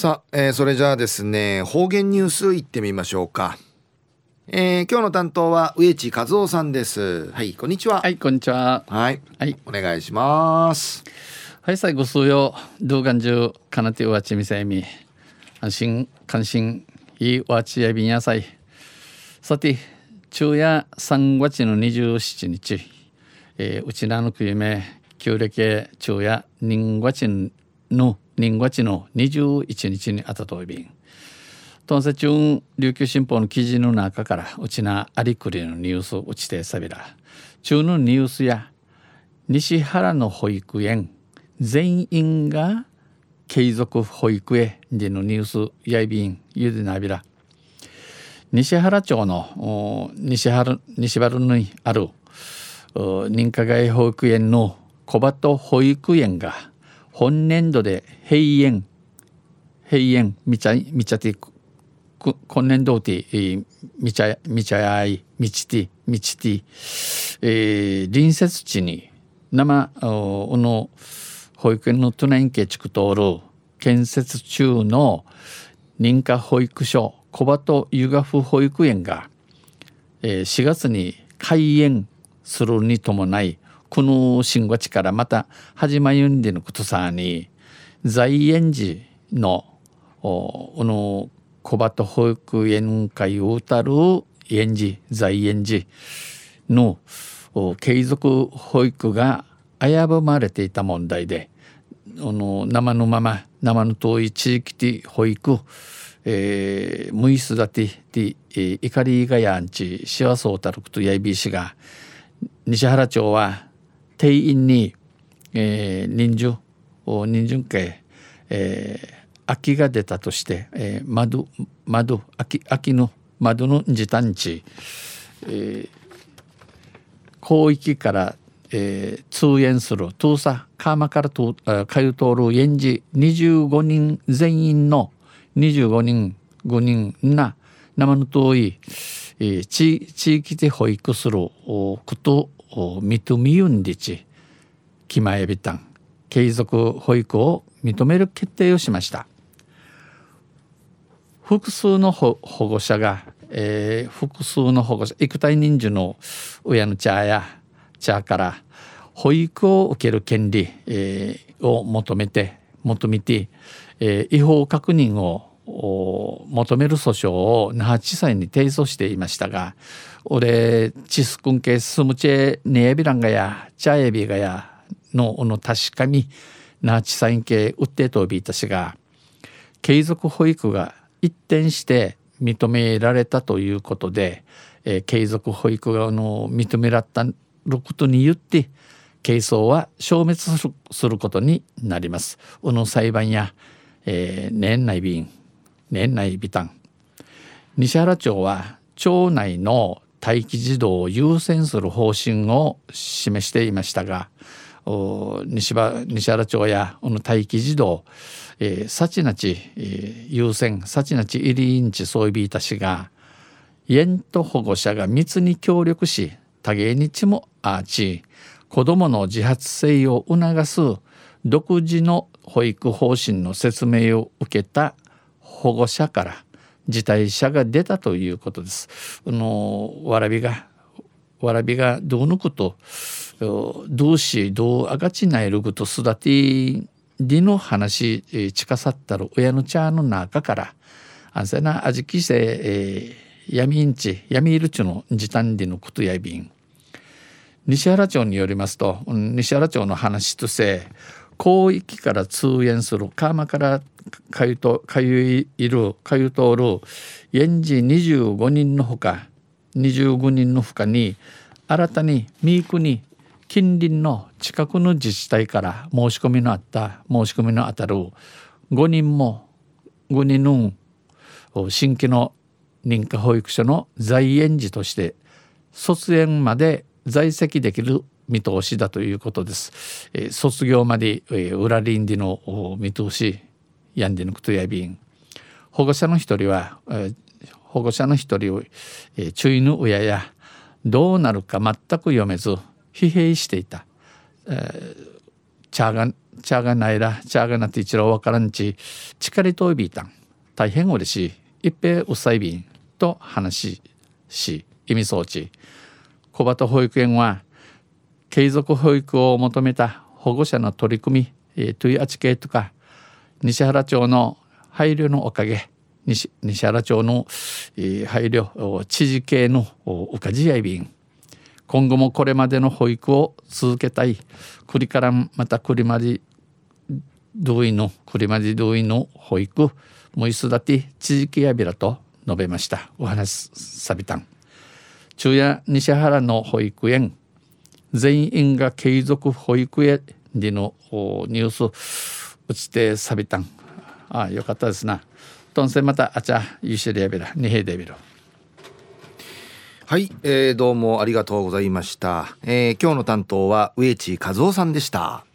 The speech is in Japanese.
さあ、えー、それじゃあですね方言ニュースいってみましょうか。えー、今日の担当は植地和夫さんです。はいこんにちは。はいこんにちは。はい。はい。お願いします。はい最後数曜動画中かなてわちみせみ。安心関心いいわちやびんやさい。さて昼夜3月の27日、えー、うちなのくゆめ旧暦昼夜人月の人月の21日にあたといびんトンセチュン琉球新報の記事の中からうちなありくりのニュースうちてさびら中のニュースや西原の保育園全員が継続保育園でのニュースやいびんゆでなびら西原町の西原西原にある認可外保育園の小鳩保育園が本年度で閉園。閉園。みちゃみちゃて今年度てみちゃみちゃやいみちてみちて、えー、隣接地に生おの保育園の都内系地区通る建設中の認可保育所小鳩湯河府保育園が、4月に開園するに伴いこの新月からまた始まゆんでのことさに在園児のこの小鳩保育園会をうたる園児在園児の継続保育が危ぶまれていた問題であの生のまま生の遠い地域で保育えー、ムイスダティティ、えー、怒りがやんちしわそうたるくとやいびしが西原町は定員に、えー、人数人数系、えー、空きが出たとして、えー、窓窓空き空きの窓の時短地、えー、広域から、えー、通園する通査川から通かゆ通る園児25人全員の25人5人な生の遠い、えー、地地域で保育すること認めゆんでち気前びたん。継続保育を認める決定をしました。複数の保護者が、えー、複数の保護者育体人数の親の茶や茶から保育を受ける権利、えー、を求めて求めて、えー、違法確認を求める訴訟を那覇地裁に提訴していましたが俺チスクンケスムチェネエビランガやチャエビガやのの確かに那覇地裁系訴えとびいたしが継続保育が一転して認められたということで、えー、継続保育がの認められたことによって係争は消滅することになります。この裁判や、えー、年内便年内ビタン。西原町は町内の待機児童を優先する方針を示していましたが西西原町やこの待機児童、えー、サチナチ、え、優先サチナチイリインチソイビータ氏が園と保護者が密に協力し多芸日もあーち子どもの自発性を促す独自の保育方針の説明を受けた保護者から辞退者が出たということです。あのわらびがわらびがどうぬくとどうしどうあがちないるぐと育てりの話近さったる親の茶の中からあんせなあじきせ、えー、闇んち闇いるちの時短でのことやびん西原町によりますと西原町の話とせ広域から通園する川からかゆとかゆいるかゆ通る園児25人のほか25人のほかに新たに三区に近隣の近くの自治体から申し込みのあった申し込みのあたる5人も5人の新規の認可保育所の在園児として卒園まで在籍できる見通しだということです。えー、卒業まで、えー、裏臨時の見通しやんでぬくとやびん。保護者の一人は、えー、保護者の一人を、えー、注意の親やどうなるか全く読めず疲弊していた、えー、茶がチャーがないらチャーがなって一郎わからんち力といびいたん。大変嬉しい。一平うさいびんと話し意味装置小鳩保育園は継続保育を求めた保護者の取り組み、えー、トゥイアチケとか西原町の配慮のおかげ西西原町の、えー、配慮知事系のおかじやいびん。今後もこれまでの保育を続けたい栗からまた栗まで同意の栗まで同意の保育もいすだて地域やびらと述べました。お話さびたん。昼夜西原の保育園全員が継続保育園でのニュース打ちてさびたん。ああよかったですな。とんせまたあちゃゆしりやびらにへでびろはい、えー、どうもありがとうございました、えー、今日の担当は植地和夫さんでした。